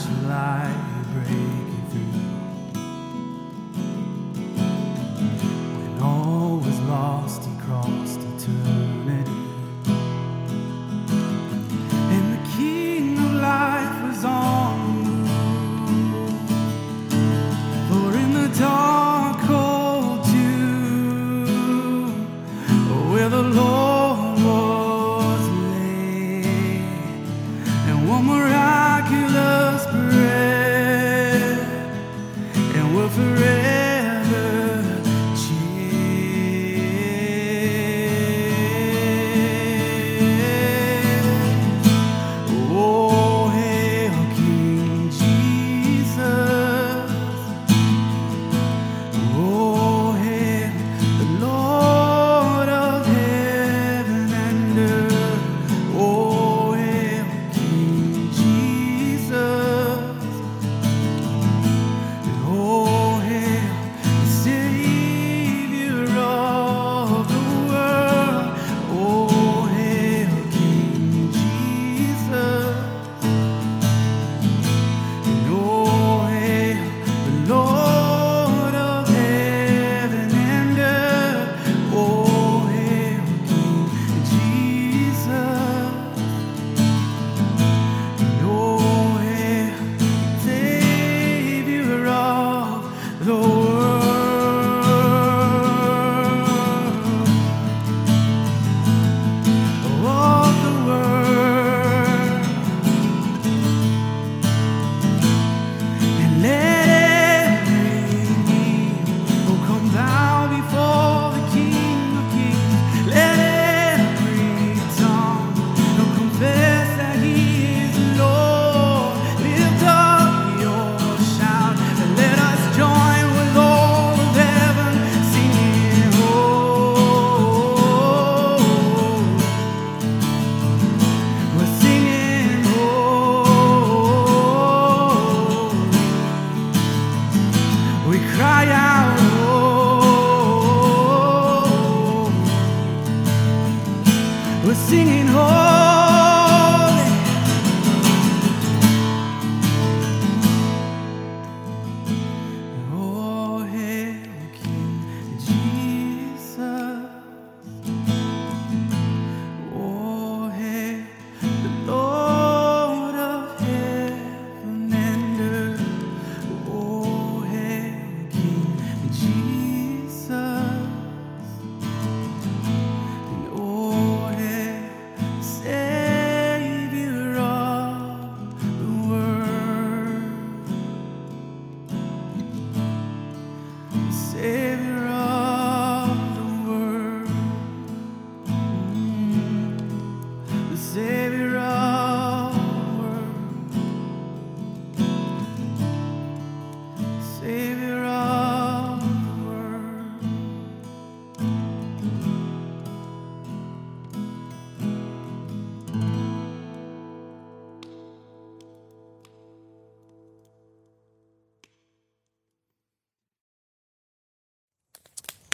flashlight breaking through.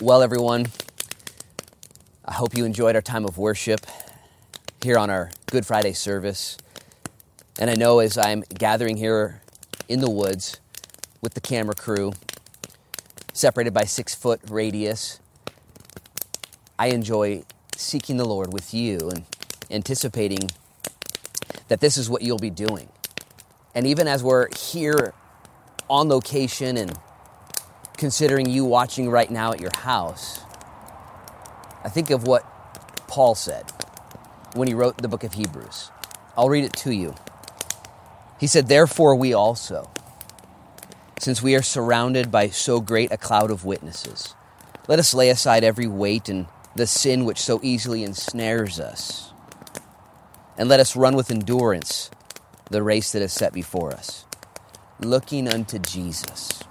Well, everyone, I hope you enjoyed our time of worship here on our Good Friday service. And I know as I'm gathering here in the woods with the camera crew, separated by six foot radius, I enjoy seeking the Lord with you and anticipating that this is what you'll be doing. And even as we're here on location and considering you watching right now at your house, I think of what Paul said when he wrote the book of Hebrews. I'll read it to you. He said, Therefore, we also, since we are surrounded by so great a cloud of witnesses, let us lay aside every weight and the sin which so easily ensnares us, and let us run with endurance the race that is set before us, looking unto Jesus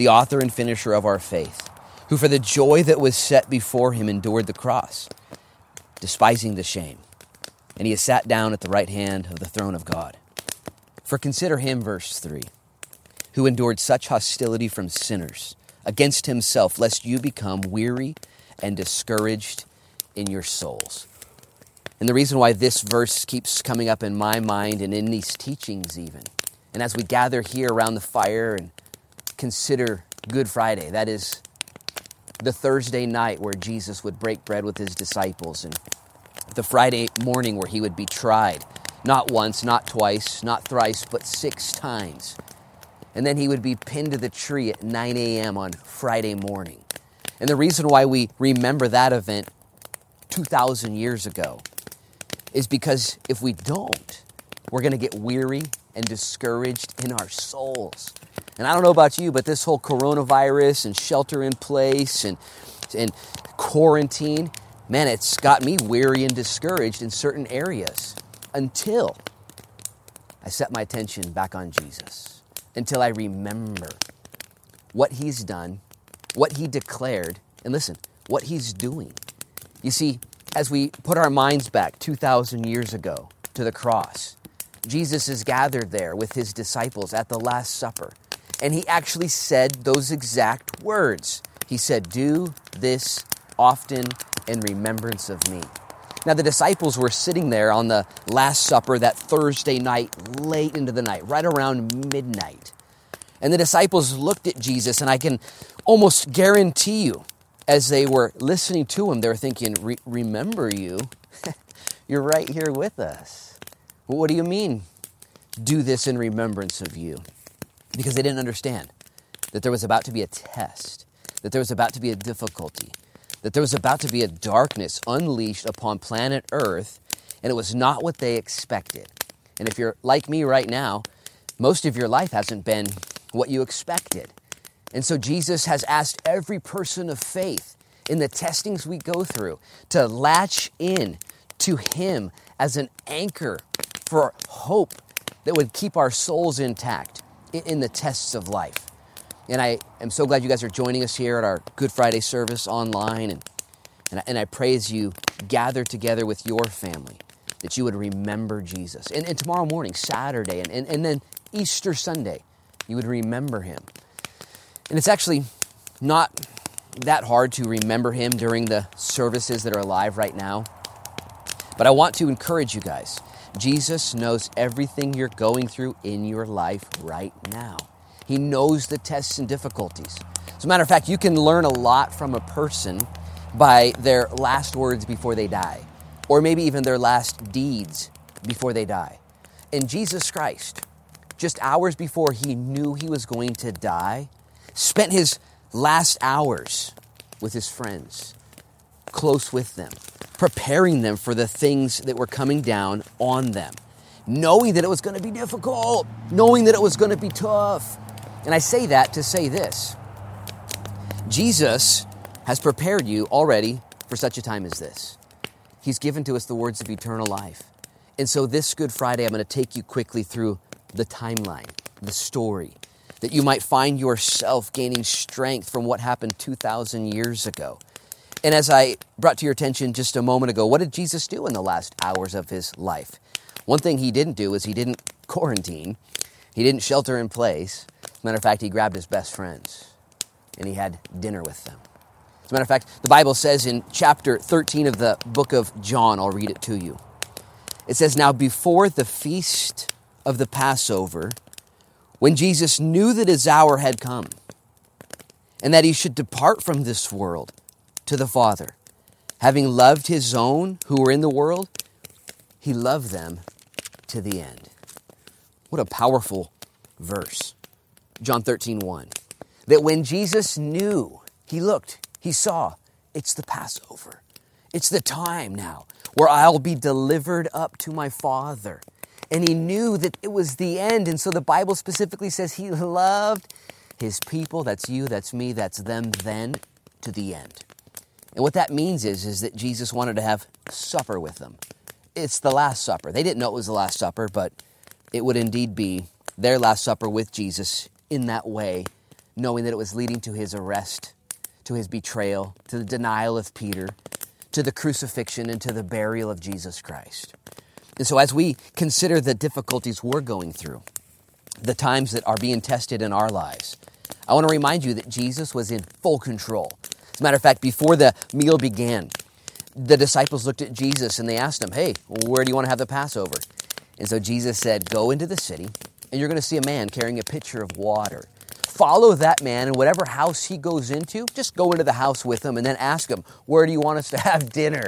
the author and finisher of our faith, who for the joy that was set before him endured the cross, despising the shame, and he has sat down at the right hand of the throne of God. For consider him, verse 3, who endured such hostility from sinners against himself, lest you become weary and discouraged in your souls. And the reason why this verse keeps coming up in my mind and in these teachings, even, and as we gather here around the fire and consider Good Friday. That is the Thursday night where Jesus would break bread with his disciples, and the Friday morning where he would be tried. Not once, not twice, not thrice, but six times. And then he would be pinned to the tree at 9 a.m. on Friday morning. And the reason why we remember that event 2,000 years ago is because if we don't, we're going to get weary and discouraged in our souls. And I don't know about you, but this whole coronavirus and shelter in place and, and quarantine, man, it's got me weary and discouraged in certain areas until I set my attention back on Jesus, until I remember what He's done, what He declared, and listen, what He's doing. You see, as we put our minds back 2,000 years ago to the cross, Jesus is gathered there with his disciples at the Last Supper. And he actually said those exact words. He said, Do this often in remembrance of me. Now, the disciples were sitting there on the Last Supper that Thursday night, late into the night, right around midnight. And the disciples looked at Jesus, and I can almost guarantee you, as they were listening to him, they were thinking, Remember you? You're right here with us. What do you mean, do this in remembrance of you? Because they didn't understand that there was about to be a test, that there was about to be a difficulty, that there was about to be a darkness unleashed upon planet Earth, and it was not what they expected. And if you're like me right now, most of your life hasn't been what you expected. And so Jesus has asked every person of faith in the testings we go through to latch in to Him as an anchor for hope that would keep our souls intact in the tests of life. And I am so glad you guys are joining us here at our Good Friday service online. And, and, I, and I pray as you gather together with your family that you would remember Jesus. And, and tomorrow morning, Saturday, and, and, and then Easter Sunday, you would remember him. And it's actually not that hard to remember him during the services that are alive right now. But I want to encourage you guys Jesus knows everything you're going through in your life right now. He knows the tests and difficulties. As a matter of fact, you can learn a lot from a person by their last words before they die, or maybe even their last deeds before they die. And Jesus Christ, just hours before he knew he was going to die, spent his last hours with his friends, close with them, preparing them for the things that were coming down on them, knowing that it was going to be difficult, knowing that it was going to be tough. And I say that to say this Jesus has prepared you already for such a time as this. He's given to us the words of eternal life. And so, this Good Friday, I'm going to take you quickly through the timeline, the story, that you might find yourself gaining strength from what happened 2,000 years ago. And as I brought to your attention just a moment ago, what did Jesus do in the last hours of his life? One thing he didn't do is he didn't quarantine, he didn't shelter in place. As a matter of fact, he grabbed his best friends and he had dinner with them. As a matter of fact, the Bible says in chapter 13 of the book of John, I'll read it to you. It says, Now before the feast of the Passover, when Jesus knew that his hour had come and that he should depart from this world to the Father, having loved his own who were in the world, he loved them to the end. What a powerful verse. John 13, 1. That when Jesus knew, he looked, he saw, it's the Passover. It's the time now where I'll be delivered up to my Father. And he knew that it was the end. And so the Bible specifically says he loved his people. That's you, that's me, that's them then to the end. And what that means is, is that Jesus wanted to have supper with them. It's the Last Supper. They didn't know it was the Last Supper, but it would indeed be their Last Supper with Jesus in that way, knowing that it was leading to his arrest, to his betrayal, to the denial of Peter, to the crucifixion, and to the burial of Jesus Christ. And so, as we consider the difficulties we're going through, the times that are being tested in our lives, I want to remind you that Jesus was in full control. As a matter of fact, before the meal began, the disciples looked at Jesus and they asked him, Hey, where do you want to have the Passover? And so Jesus said, Go into the city, and you're going to see a man carrying a pitcher of water. Follow that man, and whatever house he goes into, just go into the house with him and then ask him, Where do you want us to have dinner?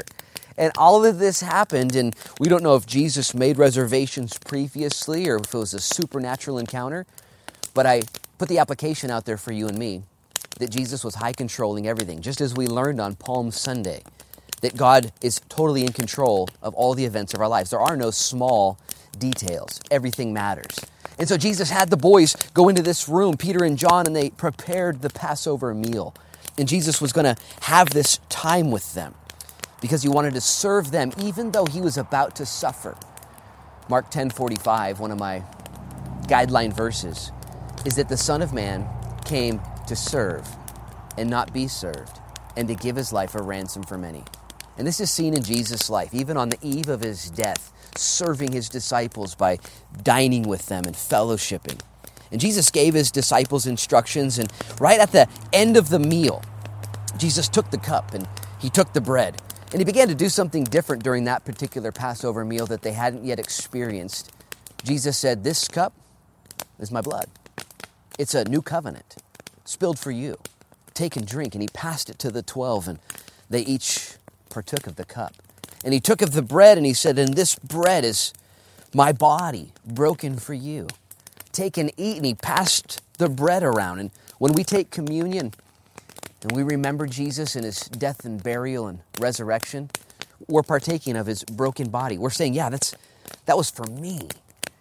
And all of this happened, and we don't know if Jesus made reservations previously or if it was a supernatural encounter, but I put the application out there for you and me that Jesus was high controlling everything, just as we learned on Palm Sunday that God is totally in control of all the events of our lives. There are no small details, everything matters. And so Jesus had the boys go into this room, Peter and John, and they prepared the Passover meal. And Jesus was going to have this time with them because he wanted to serve them even though he was about to suffer. Mark 10:45, one of my guideline verses, is that the Son of Man came to serve and not be served, and to give his life a ransom for many. And this is seen in Jesus' life, even on the eve of his death, serving his disciples by dining with them and fellowshipping. And Jesus gave his disciples instructions, and right at the end of the meal, Jesus took the cup and he took the bread. And he began to do something different during that particular Passover meal that they hadn't yet experienced. Jesus said, This cup is my blood. It's a new covenant, spilled for you. Take and drink. And he passed it to the twelve, and they each partook of the cup. And he took of the bread, and he said, And this bread is my body broken for you. Take and eat. And he passed the bread around. And when we take communion, and we remember Jesus and his death and burial and resurrection, we're partaking of his broken body. We're saying, yeah, that's that was for me.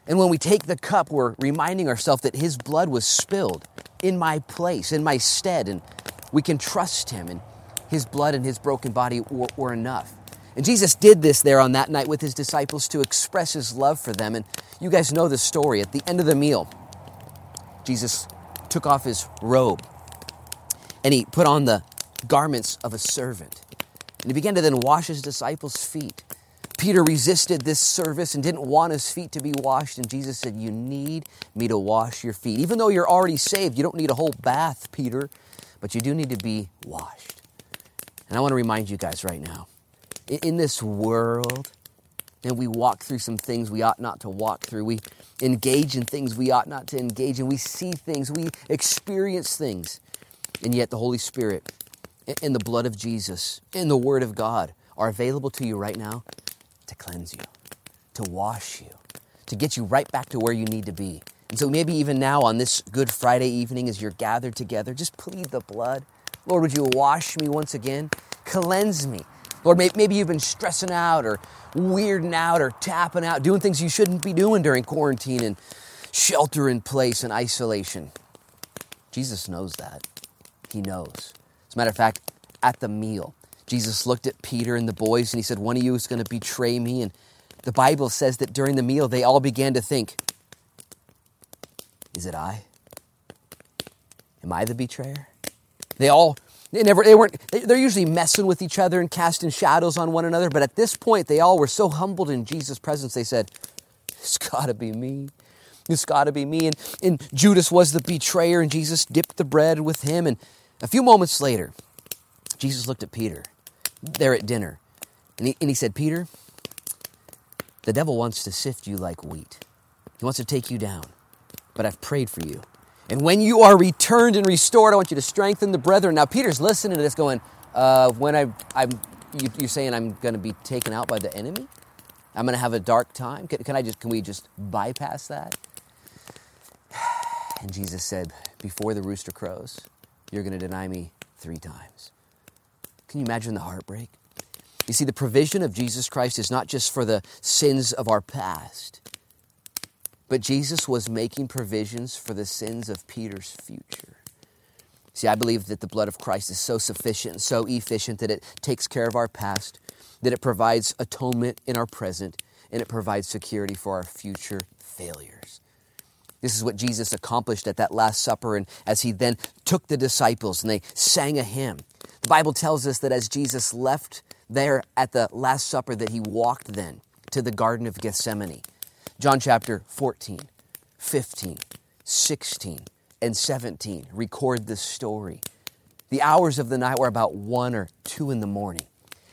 And when we take the cup, we're reminding ourselves that his blood was spilled in my place, in my stead, and we can trust him and his blood and his broken body were, were enough. And Jesus did this there on that night with his disciples to express his love for them. And you guys know the story. At the end of the meal, Jesus took off his robe and he put on the garments of a servant. And he began to then wash his disciples' feet. Peter resisted this service and didn't want his feet to be washed. And Jesus said, You need me to wash your feet. Even though you're already saved, you don't need a whole bath, Peter, but you do need to be washed. And I want to remind you guys right now in this world, and we walk through some things we ought not to walk through. We engage in things we ought not to engage in. We see things, we experience things. And yet, the Holy Spirit and the blood of Jesus and the Word of God are available to you right now to cleanse you, to wash you, to get you right back to where you need to be. And so, maybe even now on this Good Friday evening, as you're gathered together, just plead the blood. Lord, would you wash me once again? Cleanse me. Lord, maybe you've been stressing out or weirding out or tapping out, doing things you shouldn't be doing during quarantine and shelter in place and isolation. Jesus knows that. He knows. As a matter of fact, at the meal, Jesus looked at Peter and the boys and he said, One of you is going to betray me. And the Bible says that during the meal, they all began to think, Is it I? Am I the betrayer? They all, they never, they weren't, they're usually messing with each other and casting shadows on one another. But at this point, they all were so humbled in Jesus' presence, they said, It's got to be me. It's got to be me. And, and Judas was the betrayer, and Jesus dipped the bread with him. And a few moments later, Jesus looked at Peter there at dinner, and he, and he said, Peter, the devil wants to sift you like wheat. He wants to take you down, but I've prayed for you. And when you are returned and restored, I want you to strengthen the brethren. Now, Peter's listening to this going, uh, when I, I'm, you, you're saying I'm going to be taken out by the enemy? I'm going to have a dark time? Can, can I just, can we just bypass that? And Jesus said, before the rooster crows, you're going to deny me three times. Can you imagine the heartbreak? You see, the provision of Jesus Christ is not just for the sins of our past, but Jesus was making provisions for the sins of Peter's future. See, I believe that the blood of Christ is so sufficient and so efficient that it takes care of our past, that it provides atonement in our present, and it provides security for our future failures. This is what Jesus accomplished at that Last Supper, and as he then took the disciples and they sang a hymn. The Bible tells us that as Jesus left there at the Last Supper, that he walked then to the Garden of Gethsemane. John chapter 14, 15, 16, and 17 record this story. The hours of the night were about 1 or 2 in the morning.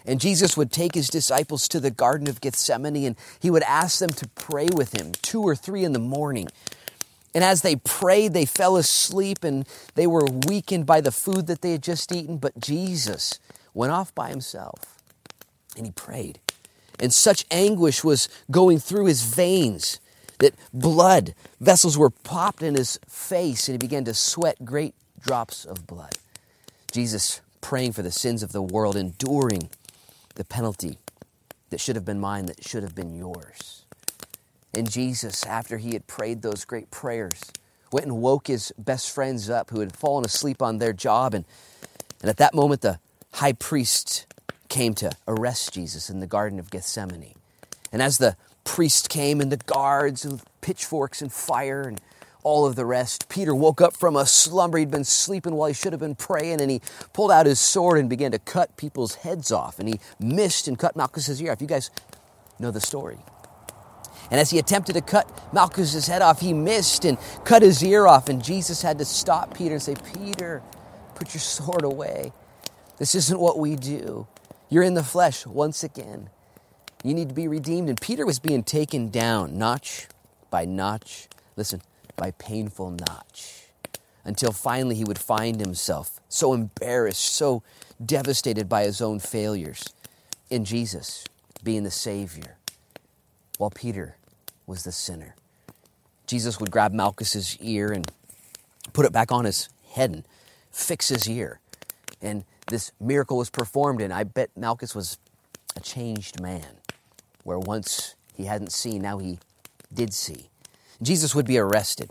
And Jesus would take his disciples to the Garden of Gethsemane and he would ask them to pray with him, 2 or 3 in the morning. And as they prayed, they fell asleep and they were weakened by the food that they had just eaten. But Jesus went off by himself and he prayed. And such anguish was going through his veins that blood vessels were popped in his face and he began to sweat great drops of blood. Jesus praying for the sins of the world, enduring the penalty that should have been mine, that should have been yours. And Jesus, after he had prayed those great prayers, went and woke his best friends up who had fallen asleep on their job. And, and at that moment, the high priest came to arrest Jesus in the Garden of Gethsemane. And as the priest came and the guards with pitchforks and fire and all of the rest, Peter woke up from a slumber. He'd been sleeping while he should have been praying, and he pulled out his sword and began to cut people's heads off. And he missed and cut Malchus's ear off. You guys know the story. And as he attempted to cut Malchus's head off, he missed and cut his ear off. And Jesus had to stop Peter and say, Peter, put your sword away. This isn't what we do. You're in the flesh once again. You need to be redeemed. And Peter was being taken down, notch by notch. Listen, by painful notch. Until finally he would find himself so embarrassed, so devastated by his own failures in Jesus being the Savior, while Peter was the sinner. Jesus would grab Malchus's ear and put it back on his head and fix his ear. And this miracle was performed, and I bet Malchus was a changed man, where once he hadn't seen, now he did see. Jesus would be arrested.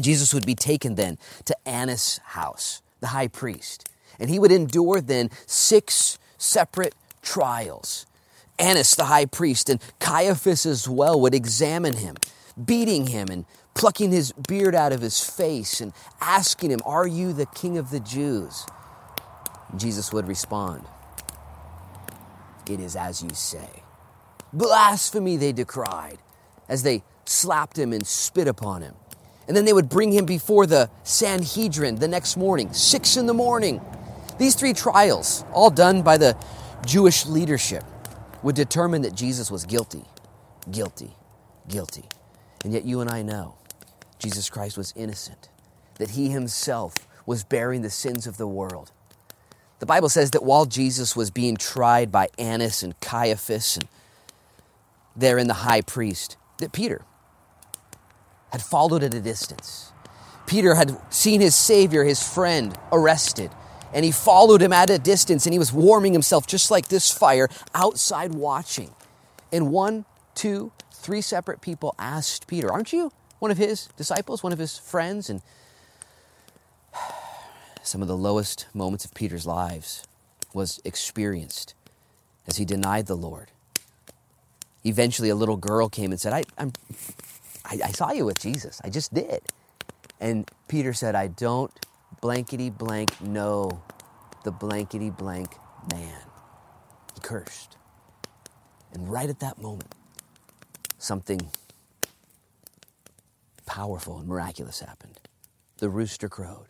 Jesus would be taken then to Annas' house, the high priest, and he would endure then six separate trials. Annas, the high priest, and Caiaphas as well would examine him, beating him and plucking his beard out of his face and asking him, Are you the king of the Jews? Jesus would respond, It is as you say. Blasphemy, they decried as they slapped him and spit upon him. And then they would bring him before the Sanhedrin the next morning, six in the morning. These three trials, all done by the Jewish leadership, would determine that Jesus was guilty, guilty, guilty. And yet you and I know Jesus Christ was innocent, that he himself was bearing the sins of the world. The Bible says that while Jesus was being tried by Annas and Caiaphas and there in the high priest, that Peter had followed at a distance. Peter had seen his Savior, his friend, arrested, and he followed him at a distance and he was warming himself just like this fire outside watching. And one, two, three separate people asked Peter, Aren't you one of his disciples, one of his friends? And some of the lowest moments of Peter's lives was experienced as he denied the Lord. Eventually, a little girl came and said, I, I, I saw you with Jesus. I just did. And Peter said, I don't blankety blank no, the blankety blank man. He cursed. And right at that moment, something powerful and miraculous happened. The rooster crowed,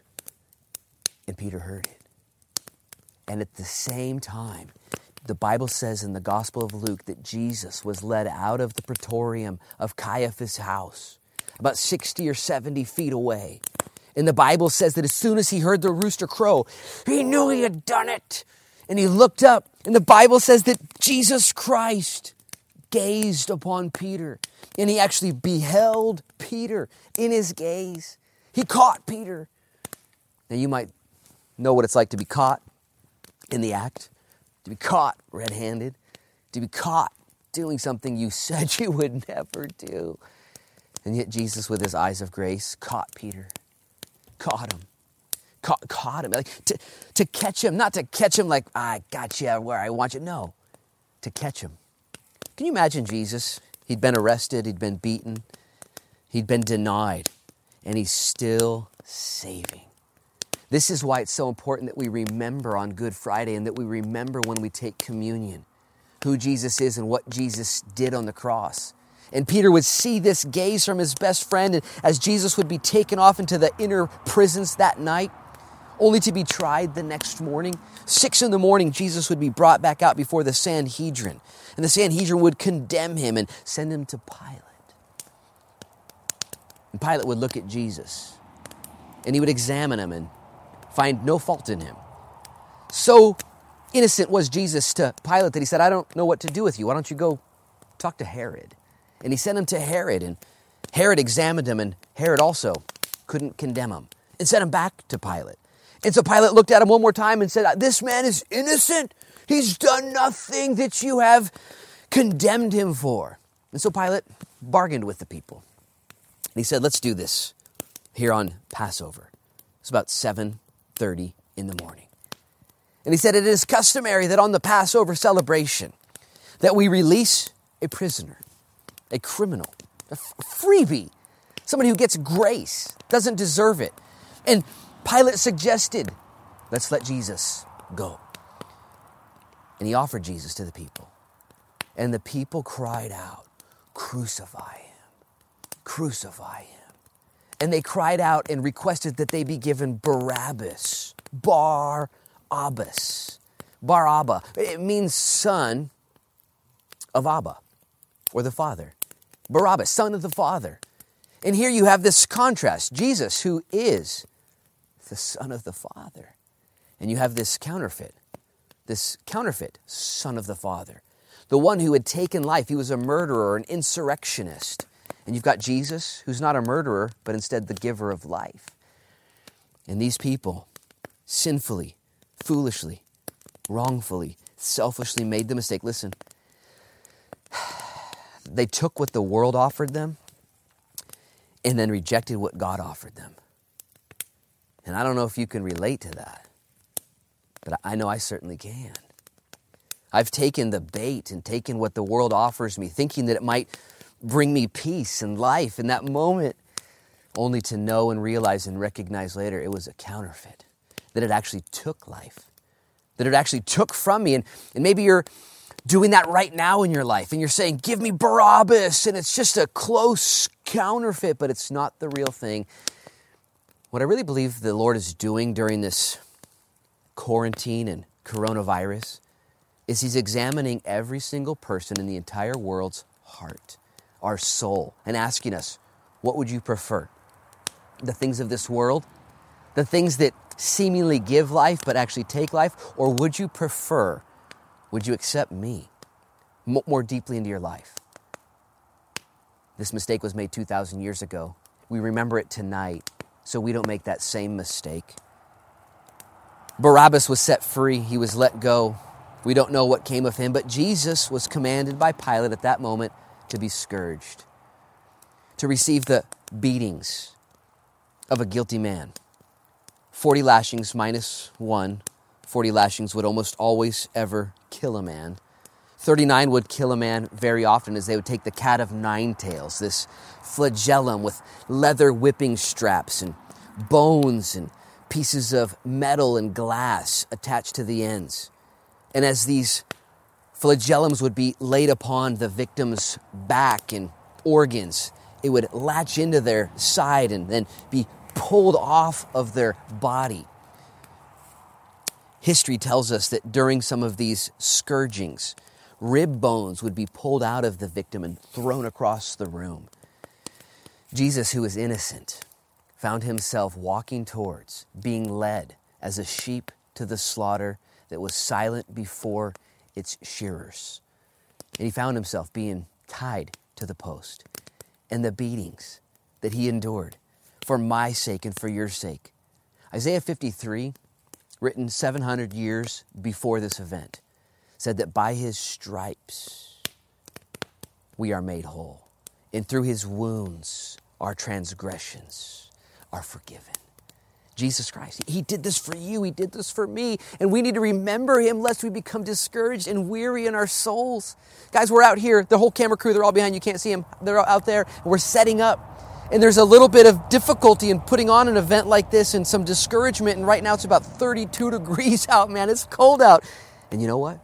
and Peter heard it. And at the same time, the Bible says in the Gospel of Luke that Jesus was led out of the praetorium of Caiaphas' house, about 60 or 70 feet away. And the Bible says that as soon as he heard the rooster crow, he knew he had done it. And he looked up, and the Bible says that Jesus Christ gazed upon Peter, and he actually beheld Peter in his gaze. He caught Peter. Now, you might know what it's like to be caught in the act, to be caught red handed, to be caught doing something you said you would never do. And yet, Jesus, with his eyes of grace, caught Peter, caught him, caught, caught him. Like to, to catch him, not to catch him like, I got you where I want you. No, to catch him. Can you imagine Jesus? He'd been arrested, he'd been beaten, he'd been denied, and he's still saving. This is why it's so important that we remember on Good Friday and that we remember when we take communion who Jesus is and what Jesus did on the cross. And Peter would see this gaze from his best friend, and as Jesus would be taken off into the inner prisons that night, only to be tried the next morning. Six in the morning, Jesus would be brought back out before the Sanhedrin, and the Sanhedrin would condemn him and send him to Pilate. And Pilate would look at Jesus, and he would examine him and find no fault in him. So innocent was Jesus to Pilate that he said, I don't know what to do with you. Why don't you go talk to Herod? And he sent him to Herod, and Herod examined him, and Herod also couldn't condemn him and sent him back to Pilate. And so Pilate looked at him one more time and said, This man is innocent. He's done nothing that you have condemned him for. And so Pilate bargained with the people. And he said, Let's do this here on Passover. It's about 7:30 in the morning. And he said, It is customary that on the Passover celebration that we release a prisoner, a criminal, a freebie, somebody who gets grace, doesn't deserve it. And Pilate suggested, let's let Jesus go. And he offered Jesus to the people. And the people cried out, Crucify him! Crucify him! And they cried out and requested that they be given Barabbas, Bar Abbas. Bar Abba. It means son of Abba, or the Father. Barabbas, son of the Father. And here you have this contrast Jesus, who is the Son of the Father. And you have this counterfeit, this counterfeit Son of the Father, the one who had taken life. He was a murderer, an insurrectionist. And you've got Jesus, who's not a murderer, but instead the giver of life. And these people sinfully, foolishly, wrongfully, selfishly made the mistake. Listen, they took what the world offered them and then rejected what God offered them. And I don't know if you can relate to that, but I know I certainly can. I've taken the bait and taken what the world offers me, thinking that it might bring me peace and life in that moment, only to know and realize and recognize later it was a counterfeit, that it actually took life, that it actually took from me. And, and maybe you're doing that right now in your life and you're saying, Give me Barabbas, and it's just a close counterfeit, but it's not the real thing. What I really believe the Lord is doing during this quarantine and coronavirus is He's examining every single person in the entire world's heart, our soul, and asking us, what would you prefer? The things of this world? The things that seemingly give life but actually take life? Or would you prefer, would you accept me more deeply into your life? This mistake was made 2,000 years ago. We remember it tonight so we don't make that same mistake. Barabbas was set free, he was let go. We don't know what came of him, but Jesus was commanded by Pilate at that moment to be scourged, to receive the beatings of a guilty man. 40 lashings minus one. 40 lashings would almost always ever kill a man. 39 would kill a man very often as they would take the cat of nine tails, this flagellum with leather whipping straps and bones and pieces of metal and glass attached to the ends. And as these flagellums would be laid upon the victim's back and organs, it would latch into their side and then be pulled off of their body. History tells us that during some of these scourgings, rib bones would be pulled out of the victim and thrown across the room. Jesus, who was innocent, found himself walking towards, being led as a sheep to the slaughter that was silent before its shearers. And he found himself being tied to the post. And the beatings that he endured for my sake and for your sake. Isaiah 53, written 700 years before this event, said that by his stripes we are made whole, and through his wounds our transgressions are forgiven. Jesus Christ. He did this for you. He did this for me. And we need to remember him lest we become discouraged and weary in our souls. Guys, we're out here. The whole camera crew, they're all behind. You can't see them. They're out there. We're setting up. And there's a little bit of difficulty in putting on an event like this and some discouragement. And right now it's about 32 degrees out, man. It's cold out. And you know what?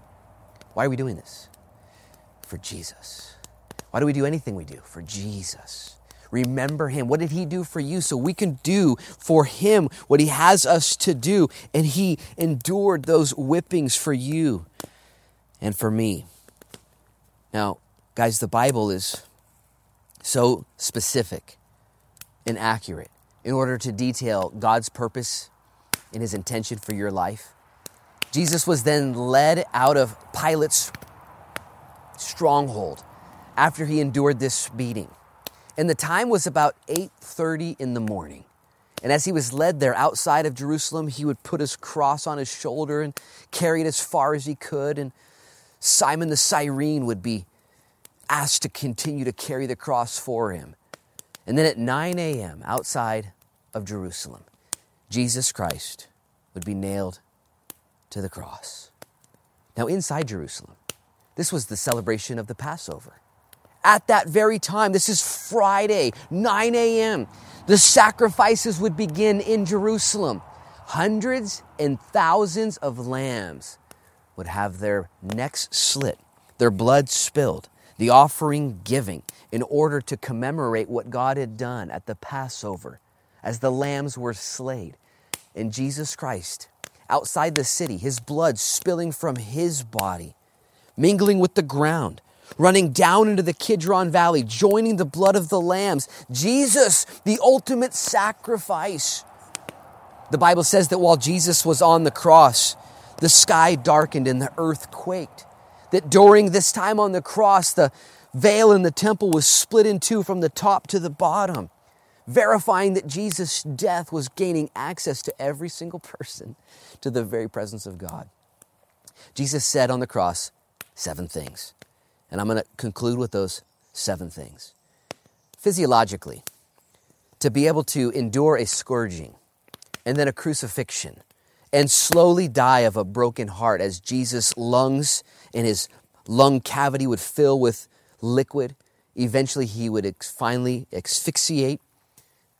Why are we doing this? For Jesus. Why do we do anything we do? For Jesus. Remember him. What did he do for you? So we can do for him what he has us to do. And he endured those whippings for you and for me. Now, guys, the Bible is so specific and accurate in order to detail God's purpose and his intention for your life. Jesus was then led out of Pilate's stronghold after he endured this beating. And the time was about 8:30 in the morning. And as he was led there outside of Jerusalem, he would put his cross on his shoulder and carry it as far as he could. And Simon the Cyrene would be asked to continue to carry the cross for him. And then at 9 a.m., outside of Jerusalem, Jesus Christ would be nailed to the cross. Now, inside Jerusalem, this was the celebration of the Passover. At that very time, this is Friday, 9 a.m., the sacrifices would begin in Jerusalem. Hundreds and thousands of lambs would have their necks slit, their blood spilled, the offering giving in order to commemorate what God had done at the Passover as the lambs were slain. And Jesus Christ, outside the city, his blood spilling from his body, mingling with the ground, running down into the Kidron Valley, joining the blood of the lambs. Jesus, the ultimate sacrifice. The Bible says that while Jesus was on the cross, the sky darkened and the earth quaked. That during this time on the cross, the veil in the temple was split in two from the top to the bottom, verifying that Jesus' death was gaining access to every single person to the very presence of God. Jesus said on the cross seven things. And I'm going to conclude with those seven things. Physiologically, to be able to endure a scourging and then a crucifixion and slowly die of a broken heart as Jesus' lungs and his lung cavity would fill with liquid. Eventually, he would ex- finally asphyxiate,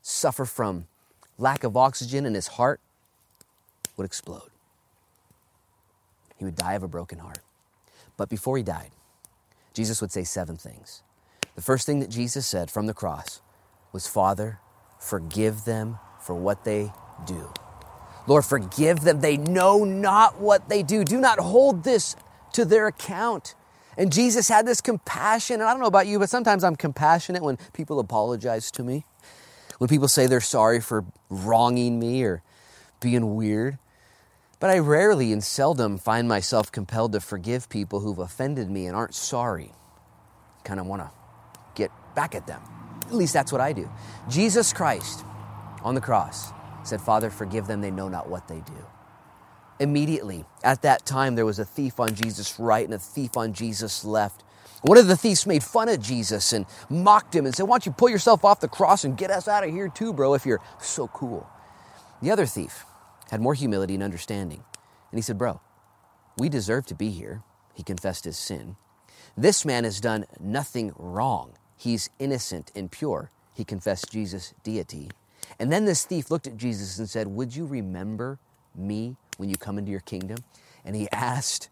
suffer from lack of oxygen, and his heart would explode. He would die of a broken heart. But before he died, Jesus would say seven things. The first thing that Jesus said from the cross was, Father, forgive them for what they do. Lord, forgive them. They know not what they do. Do not hold this to their account. And Jesus had this compassion. And I don't know about you, but sometimes I'm compassionate when people apologize to me, when people say they're sorry for wronging me or being weird. But I rarely and seldom find myself compelled to forgive people who've offended me and aren't sorry. Kind of want to get back at them. At least that's what I do. Jesus Christ on the cross said, Father, forgive them, they know not what they do. Immediately, at that time, there was a thief on Jesus' right and a thief on Jesus' left. One of the thieves made fun of Jesus and mocked him and said, Why don't you pull yourself off the cross and get us out of here too, bro, if you're so cool? The other thief had more humility and understanding. And he said, Bro, we deserve to be here. He confessed his sin. This man has done nothing wrong. He's innocent and pure. He confessed Jesus' deity. And then this thief looked at Jesus and said, Would you remember me when you come into your kingdom? And he asked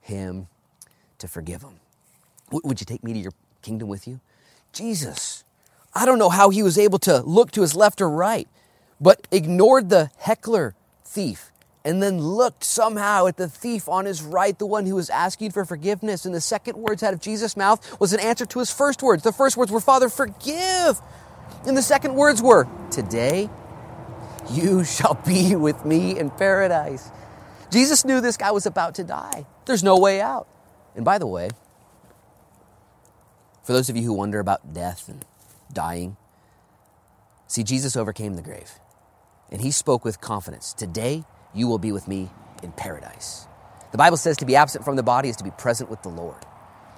him to forgive him. Would you take me to your kingdom with you? Jesus, I don't know how he was able to look to his left or right, but ignored the heckler thief and then looked somehow at the thief on his right, the one who was asking for forgiveness. And the second words out of Jesus' mouth was an answer to his first words. The first words were, Father, forgive. And the second words were, Today you shall be with me in paradise. Jesus knew this guy was about to die. There's no way out. And by the way, for those of you who wonder about death and dying, see, Jesus overcame the grave. And he spoke with confidence Today you will be with me in paradise. The Bible says to be absent from the body is to be present with the Lord.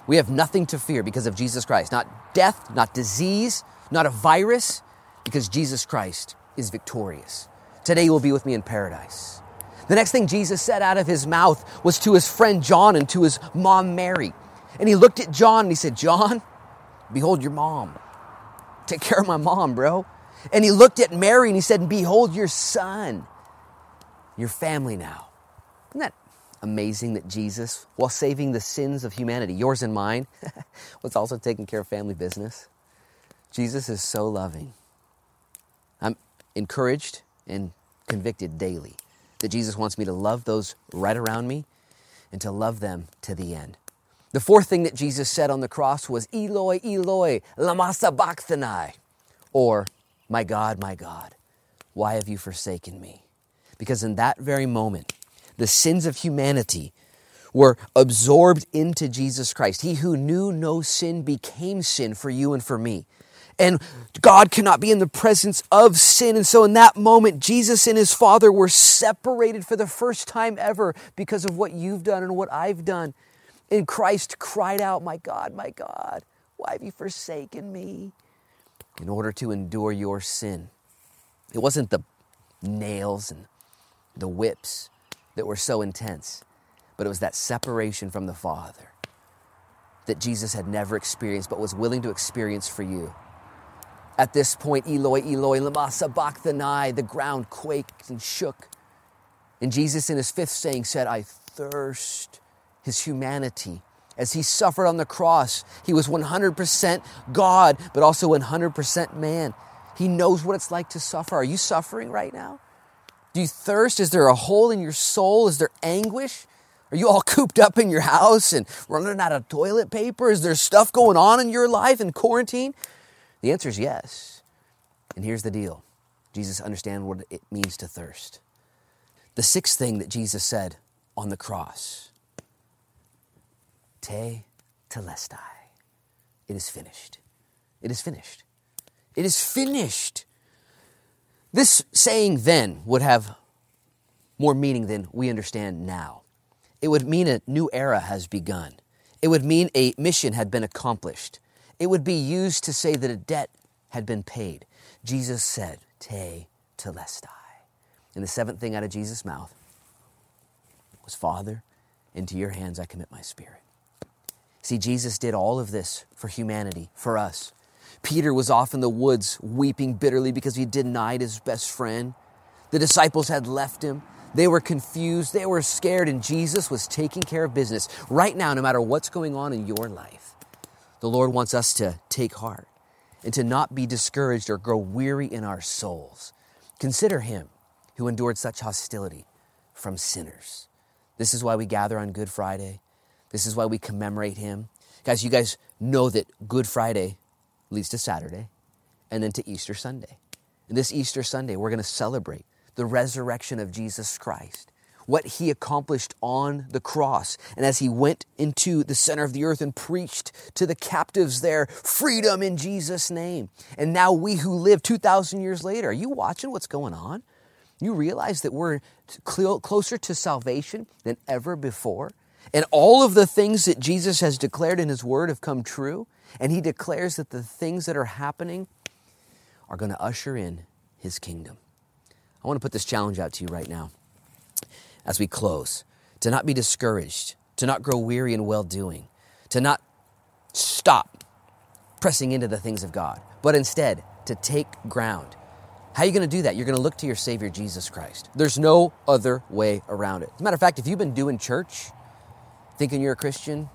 We have nothing to fear because of Jesus Christ. Not death, not disease, not a virus, because Jesus Christ is victorious. Today you will be with me in paradise. The next thing Jesus said out of his mouth was to his friend John and to his mom Mary. And he looked at John and he said, John, behold your mom. Take care of my mom, bro. And he looked at Mary and he said, Behold your son, your family now. Isn't that amazing that Jesus, while saving the sins of humanity, yours and mine, was also taking care of family business? Jesus is so loving. I'm encouraged and convicted daily that Jesus wants me to love those right around me and to love them to the end. The fourth thing that Jesus said on the cross was, Eloi, Eloi, lama sabachthani, or, My God, my God, why have you forsaken me? Because in that very moment, the sins of humanity were absorbed into Jesus Christ. He who knew no sin became sin for you and for me. And God cannot be in the presence of sin. And so, in that moment, Jesus and his Father were separated for the first time ever because of what you've done and what I've done. And Christ cried out, My God, my God, why have you forsaken me? In order to endure your sin. It wasn't the nails and the whips that were so intense, but it was that separation from the Father that Jesus had never experienced but was willing to experience for you. At this point, Eloi, Eloi, lama sabachthani, the ground quaked and shook. And Jesus, in his fifth saying, said, I thirst his humanity. As he suffered on the cross, he was 100% God, but also 100% man. He knows what it's like to suffer. Are you suffering right now? Do you thirst? Is there a hole in your soul? Is there anguish? Are you all cooped up in your house and running out of toilet paper? Is there stuff going on in your life in quarantine? The answer is yes. And here's the deal Jesus understands what it means to thirst. The sixth thing that Jesus said on the cross Te telestai. It is finished. It is finished. It is finished. This saying then would have more meaning than we understand now. It would mean a new era has begun. It would mean a mission had been accomplished. It would be used to say that a debt had been paid. Jesus said, Te telestai. And the seventh thing out of Jesus' mouth was, Father, into your hands I commit my spirit. See, Jesus did all of this for humanity, for us. Peter was off in the woods weeping bitterly because he denied his best friend. The disciples had left him. They were confused, they were scared, and Jesus was taking care of business. Right now, no matter what's going on in your life, the Lord wants us to take heart and to not be discouraged or grow weary in our souls. Consider him who endured such hostility from sinners. This is why we gather on Good Friday. This is why we commemorate him. Guys, you guys know that Good Friday leads to Saturday and then to Easter Sunday. And this Easter Sunday, we're going to celebrate the resurrection of Jesus Christ, what he accomplished on the cross. And as he went into the center of the earth and preached to the captives there, freedom in Jesus' name. And now we who live 2,000 years later, are you watching what's going on? You realize that we're closer to salvation than ever before? And all of the things that Jesus has declared in his word have come true. And he declares that the things that are happening are going to usher in his kingdom. I want to put this challenge out to you right now as we close to not be discouraged, to not grow weary in well doing, to not stop pressing into the things of God, but instead to take ground. How are you going to do that? You're going to look to your Savior, Jesus Christ. There's no other way around it. As a matter of fact, if you've been doing church, thinking you're a Christian,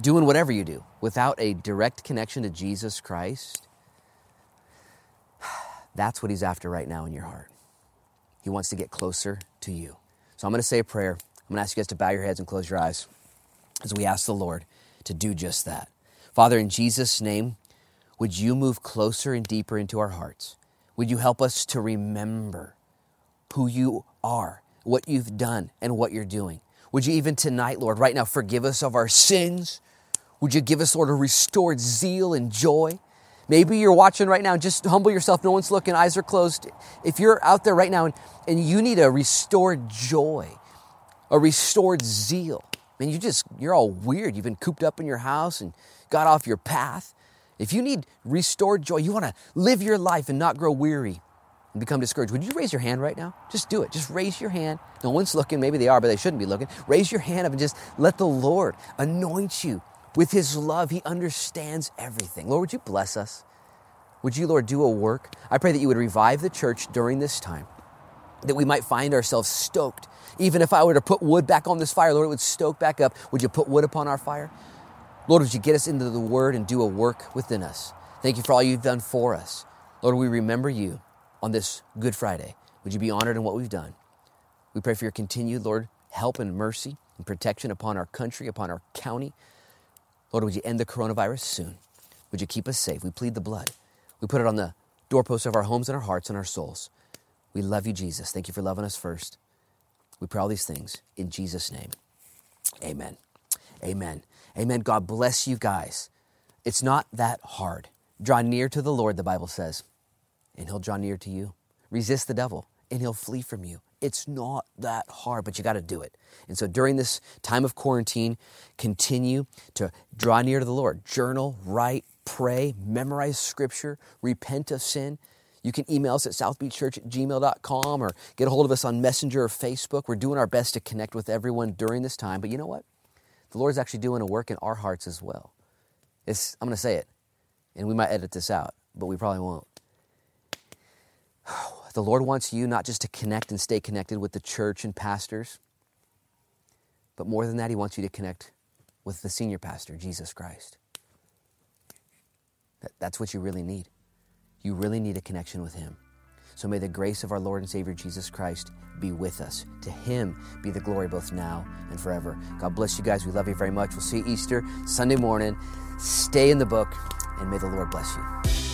doing whatever you do without a direct connection to Jesus Christ, that's what He's after right now in your heart. He wants to get closer to you. So I'm going to say a prayer. I'm going to ask you guys to bow your heads and close your eyes as we ask the Lord to do just that. Father, in Jesus' name, would you move closer and deeper into our hearts? Would you help us to remember who you are, what you've done, and what you're doing? Would you even tonight, Lord, right now, forgive us of our sins? Would you give us, Lord, a restored zeal and joy? Maybe you're watching right now, just humble yourself. No one's looking, eyes are closed. If you're out there right now and, and you need a restored joy, a restored zeal, man, you just, you're all weird. You've been cooped up in your house and got off your path. If you need restored joy, you want to live your life and not grow weary and become discouraged, would you raise your hand right now? Just do it. Just raise your hand. No one's looking. Maybe they are, but they shouldn't be looking. Raise your hand up and just let the Lord anoint you with His love. He understands everything. Lord, would you bless us? Would you, Lord, do a work? I pray that you would revive the church during this time, that we might find ourselves stoked. Even if I were to put wood back on this fire, Lord, it would stoke back up. Would you put wood upon our fire? Lord, would you get us into the word and do a work within us? Thank you for all you've done for us. Lord, we remember you on this Good Friday. Would you be honored in what we've done? We pray for your continued, Lord, help and mercy and protection upon our country, upon our county. Lord, would you end the coronavirus soon? Would you keep us safe? We plead the blood. We put it on the doorposts of our homes and our hearts and our souls. We love you, Jesus. Thank you for loving us first. We pray all these things in Jesus' name. Amen. Amen. Amen. God bless you guys. It's not that hard. Draw near to the Lord, the Bible says, and he'll draw near to you. Resist the devil, and he'll flee from you. It's not that hard, but you got to do it. And so during this time of quarantine, continue to draw near to the Lord. Journal, write, pray, memorize scripture, repent of sin. You can email us at southbeachchurch at or get a hold of us on Messenger or Facebook. We're doing our best to connect with everyone during this time. But you know what? the Lord's actually doing a work in our hearts as well. It's, I'm going to say it, and we might edit this out, but we probably won't. The Lord wants you not just to connect and stay connected with the church and pastors, but more than that, He wants you to connect with the senior pastor, Jesus Christ. That's what you really need. You really need a connection with Him. So may the grace of our Lord and Savior Jesus Christ be with us. To him be the glory both now and forever. God bless you guys. We love you very much. We'll see you Easter Sunday morning. Stay in the book, and may the Lord bless you.